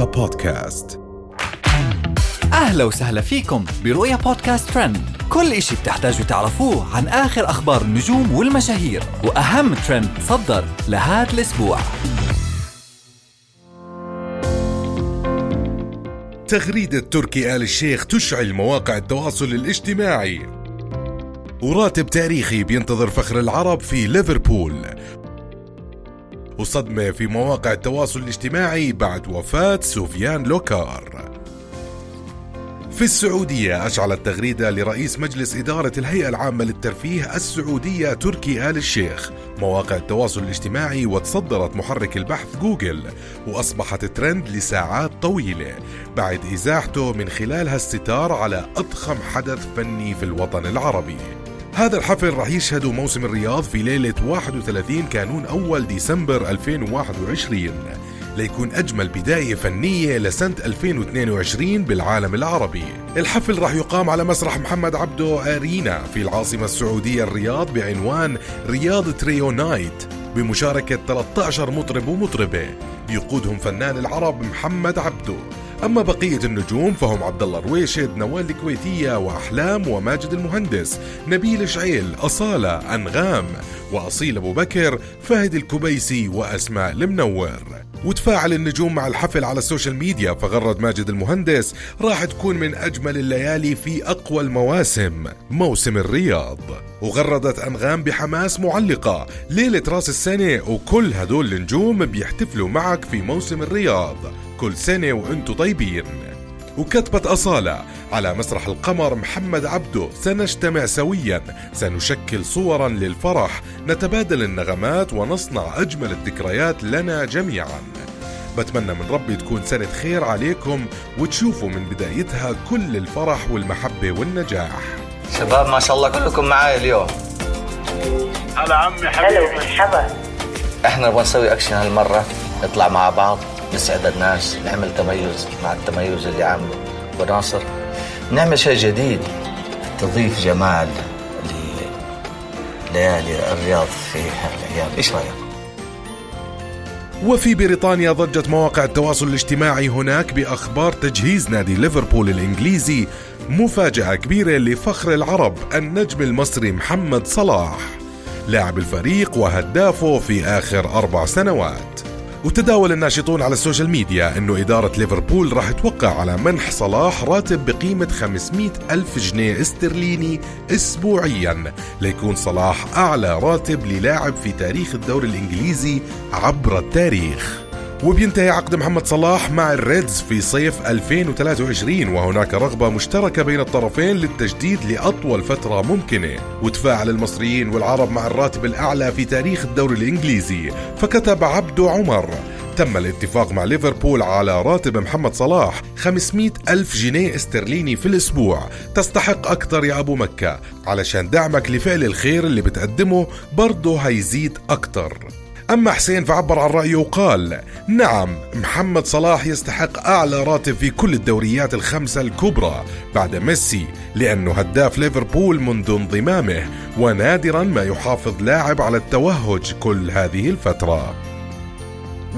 رؤيا بودكاست. أهلا وسهلا فيكم برؤيا بودكاست ترند. كل إشي بتحتاجوا تعرفوه عن آخر أخبار النجوم والمشاهير وأهم ترند صدر لهذا الأسبوع. تغريدة تركي آل الشيخ تشعل مواقع التواصل الاجتماعي. وراتب تاريخي بينتظر فخر العرب في ليفربول. وصدمة في مواقع التواصل الاجتماعي بعد وفاة سفيان لوكار. في السعودية أشعلت تغريدة لرئيس مجلس إدارة الهيئة العامة للترفيه السعودية تركي آل الشيخ. مواقع التواصل الاجتماعي وتصدرت محرك البحث جوجل وأصبحت ترند لساعات طويلة. بعد إزاحته من خلالها الستار على أضخم حدث فني في الوطن العربي. هذا الحفل راح يشهد موسم الرياض في ليلة 31 كانون أول ديسمبر 2021 ليكون أجمل بداية فنية لسنة 2022 بالعالم العربي. الحفل راح يقام على مسرح محمد عبده أرينا في العاصمة السعودية الرياض بعنوان رياض Trio Night بمشاركة 13 مطرب ومطربة. يقودهم فنان العرب محمد عبده أما بقية النجوم فهم عبد الله رويشد، نوال الكويتية وأحلام وماجد المهندس، نبيل شعيل، أصالة، أنغام، وأصيل أبو بكر، فهد الكبيسي وأسماء المنور. وتفاعل النجوم مع الحفل على السوشيال ميديا فغرد ماجد المهندس راح تكون من أجمل الليالي في أقوى المواسم موسم الرياض وغردت أنغام بحماس معلقة ليلة رأس السنة وكل هدول النجوم بيحتفلوا معك في موسم الرياض كل سنة وإنتو طيبين. وكتبت أصالة على مسرح القمر محمد عبده سنجتمع سويا. سنشكل صورا للفرح نتبادل النغمات ونصنع أجمل الذكريات لنا جميعا. بتمنى من ربي تكون سنة خير عليكم وتشوفوا من بدايتها كل الفرح والمحبة والنجاح. شباب ما شاء الله كلكم معاي اليوم. هلا عمي هلا حبيبي ومرحبا إحنا نبغى نسوي أكشن هالمرة نطلع مع بعض. نسعد الناس نعمل تميز مع التميز اللي عامله وناصر نعمل شيء جديد تضيف جمال لليالي الرياض في هالأيام. إيش رأيك؟ وفي بريطانيا ضجت مواقع التواصل الاجتماعي هناك بأخبار تجهيز نادي ليفربول الإنجليزي مفاجأة كبيرة لفخر العرب النجم المصري محمد صلاح لاعب الفريق وهدافه في آخر أربع سنوات. وتداول الناشطون على السوشيال ميديا أنه إدارة ليفربول راح توقع على منح صلاح راتب بقيمة 500 ألف جنيه استرليني أسبوعيا ليكون صلاح أعلى راتب للاعب في تاريخ الدوري الإنجليزي عبر التاريخ. وبينتهي عقد محمد صلاح مع الريدز في صيف 2023 وهناك رغبة مشتركة بين الطرفين للتجديد لأطول فترة ممكنة. وتفاعل المصريين والعرب مع الراتب الأعلى في تاريخ الدوري الإنجليزي فكتب عبدو عمر. تم الاتفاق مع ليفربول على راتب محمد صلاح 500 ألف جنيه استرليني في الأسبوع. تستحق أكثر يا أبو مكة علشان دعمك لفعل الخير اللي بتقدمه برضه هيزيد أكثر. أما حسين فعبر عن رأيه وقال نعم محمد صلاح يستحق أعلى راتب في كل الدوريات الخمسة الكبرى بعد ميسي لأنه هداف ليفربول منذ انضمامه ونادرا ما يحافظ لاعب على التوهج كل هذه الفترة.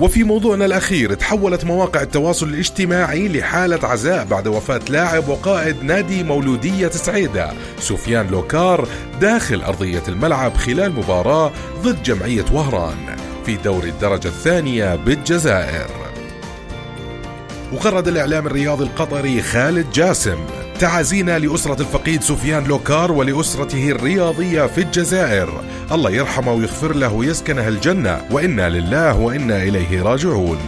وفي موضوعنا الأخير تحولت مواقع التواصل الاجتماعي لحالة عزاء بعد وفاة لاعب وقائد نادي مولودية سعيدة سفيان لوكار داخل أرضية الملعب خلال مباراة ضد جمعية وهران. في دوري الدرجة الثانية بالجزائر. وغرد الإعلام الرياضي القطري خالد جاسم تعازينا لأسرة الفقيد سفيان لوكار ولأسرته الرياضية في الجزائر. الله يرحمه ويغفر له ويسكنه الجنة. وإنا لله وإنا إليه راجعون.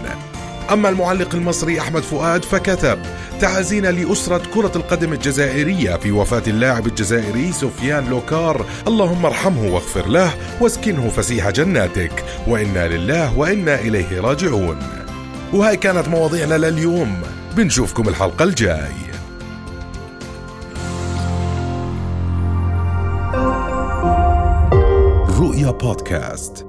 أما المعلق المصري أحمد فؤاد فكتب تعازينا لأسرة كرة القدم الجزائرية في وفاة اللاعب الجزائري سفيان لوكار. اللهم ارحمه واغفر له واسكنه فسيح جناتك. وإنا لله وإنا إليه راجعون. وهاي كانت مواضيعنا لليوم. بنشوفكم الحلقة الجاي. رؤيا بودكاست.